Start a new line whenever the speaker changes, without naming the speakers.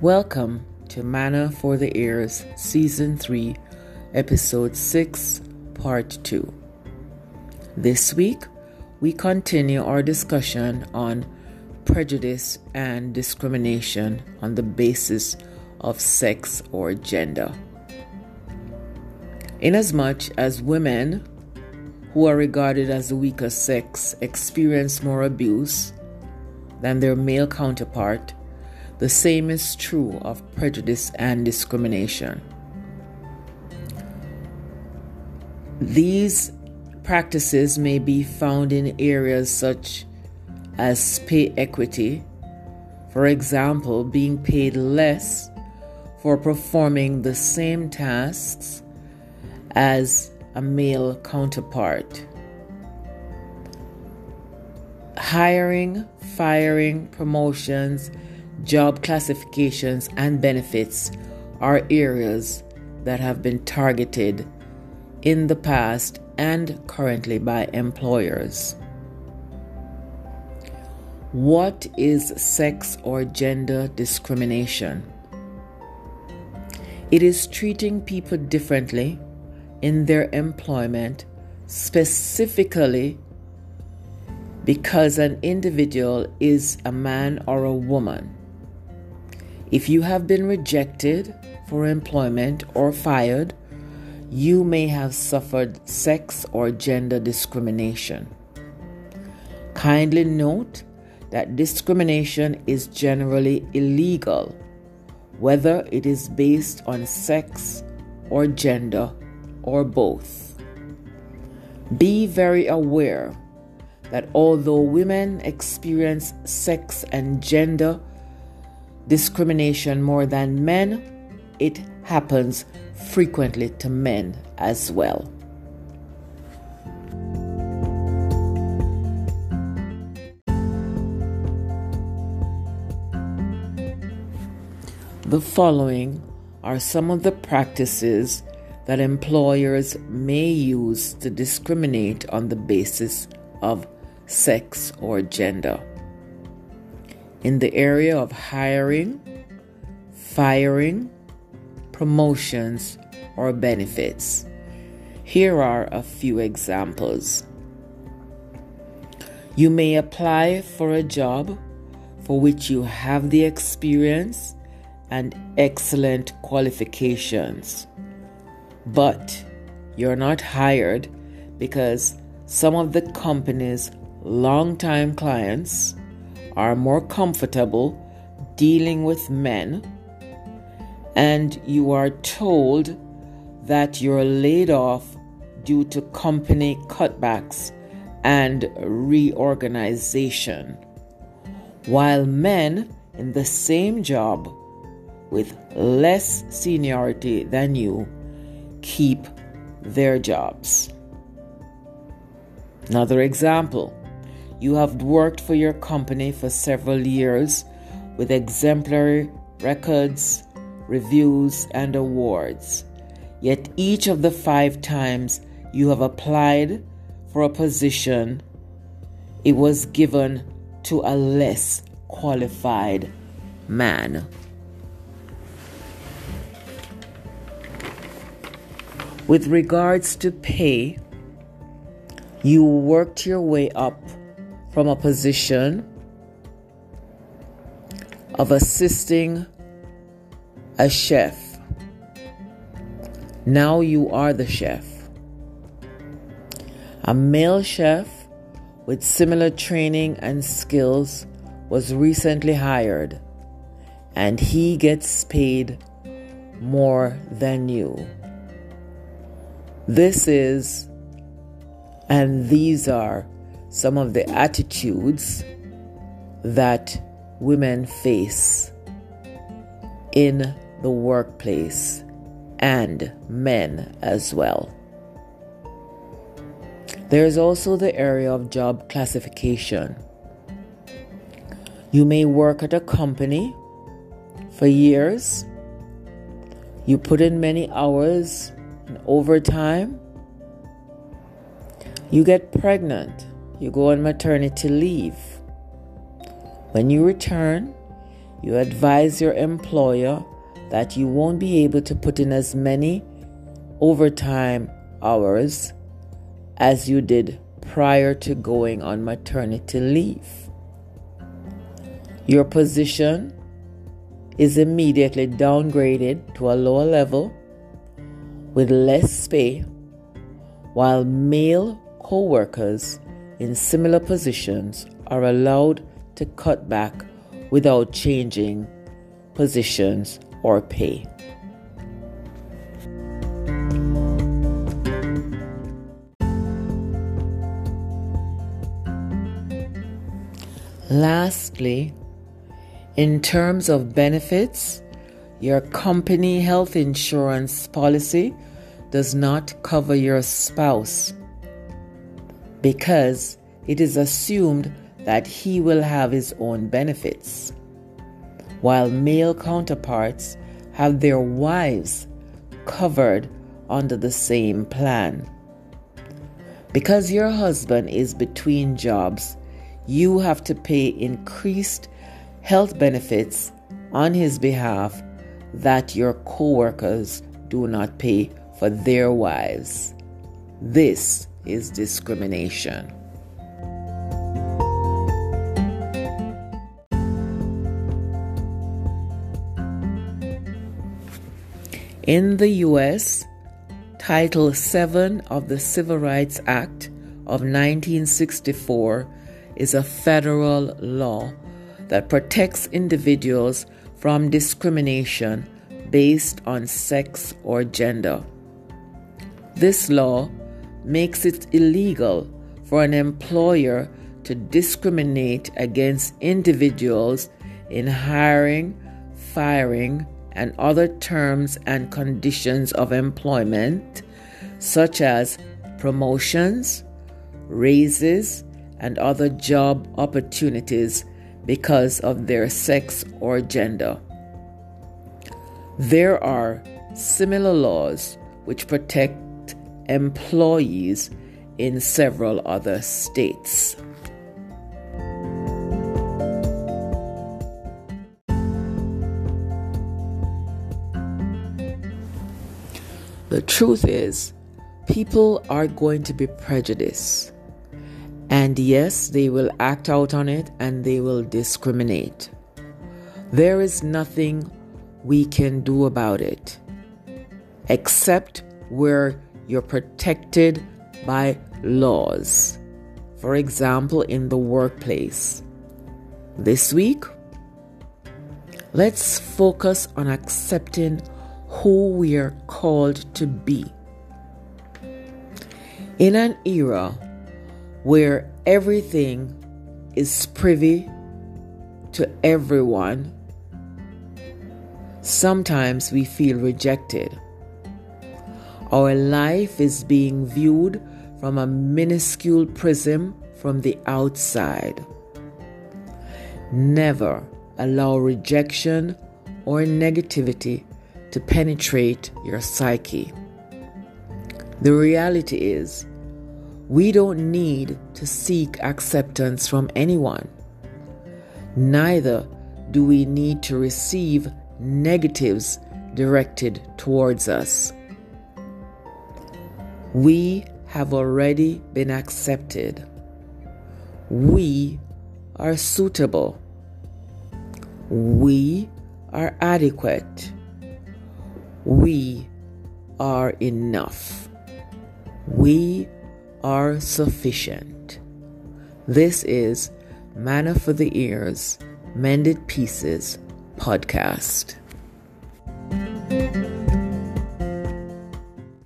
Welcome to Manna for the Ears, Season 3, Episode 6, Part 2. This week, we continue our discussion on prejudice and discrimination on the basis of sex or gender. Inasmuch as women who are regarded as the weaker sex experience more abuse than their male counterpart, the same is true of prejudice and discrimination. These practices may be found in areas such as pay equity, for example, being paid less for performing the same tasks as a male counterpart. Hiring, firing, promotions, job classifications, and benefits are areas that have been targeted in the past and currently by employers. What is sex or gender discrimination? It is treating people differently in their employment, specifically because an individual is a man or a woman. If you have been rejected for employment or fired, you may have suffered sex or gender discrimination. Kindly note that discrimination is generally illegal, whether it is based on sex or gender or both. Be very aware that although women experience sex and gender discrimination more than men, it happens frequently to men as well. The following are some of the practices that employers may use to discriminate on the basis of sex or gender in the area of hiring, firing, promotions, or benefits. Here are a few examples. You may apply for a job for which you have the experience and excellent qualifications, but you're not hired because some of the company's longtime clients are more comfortable dealing with men, and you are told that you're laid off due to company cutbacks and reorganization, while men in the same job with less seniority than you keep their jobs. Another example you have worked for your company for several years with exemplary records, reviews, and awards. Yet each of the five times you have applied for a position, it was given to a less qualified man. With regards to pay, you worked your way up from a position of assisting a chef. Now you are the chef. A male chef with similar training and skills was recently hired, and he gets paid more than you. This is, and these are some of the attitudes that women face in the workplace and men as well. There is also the area of job classification. You may work at a company for years, you put in many hours and overtime, you get pregnant you go on maternity leave. When you return, you advise your employer that you won't be able to put in as many overtime hours as you did prior to going on maternity leave. Your position is immediately downgraded to a lower level with less pay, while male co workers in similar positions are allowed to cut back without changing positions or pay. Lastly, in terms of benefits, your company health insurance policy does not cover your spouse because it is assumed that he will have his own benefits, while male counterparts have their wives covered under the same plan. Because your husband is between jobs, you have to pay increased health benefits on his behalf that your coworkers do not pay for their wives. This is discrimination. In the US, Title 7 of the Civil Rights Act of 1964 is a federal law that protects individuals from discrimination based on sex or gender. This law makes it illegal for an employer to discriminate against individuals in hiring, firing, and other terms and conditions of employment, such as promotions, raises, and other job opportunities because of their sex or gender. There are similar laws which protect employees in several other states. The truth is, people are going to be prejudiced. And yes, they will act out on it and they will discriminate. There is nothing we can do about it, except where you're protected by laws. For example, in the workplace. This week, let's focus on accepting who we are called to be. In an era where everything is privy to everyone, sometimes we feel rejected. Our life is being viewed from a minuscule prism from the outside. Never allow rejection or negativity to penetrate your psyche. The reality is, we don't need to seek acceptance from anyone. Neither do we need to receive negatives directed towards us. We have already been accepted. We are suitable. We are adequate. We are enough. We are sufficient. This is Manna for the Ears, Mended Pieces podcast.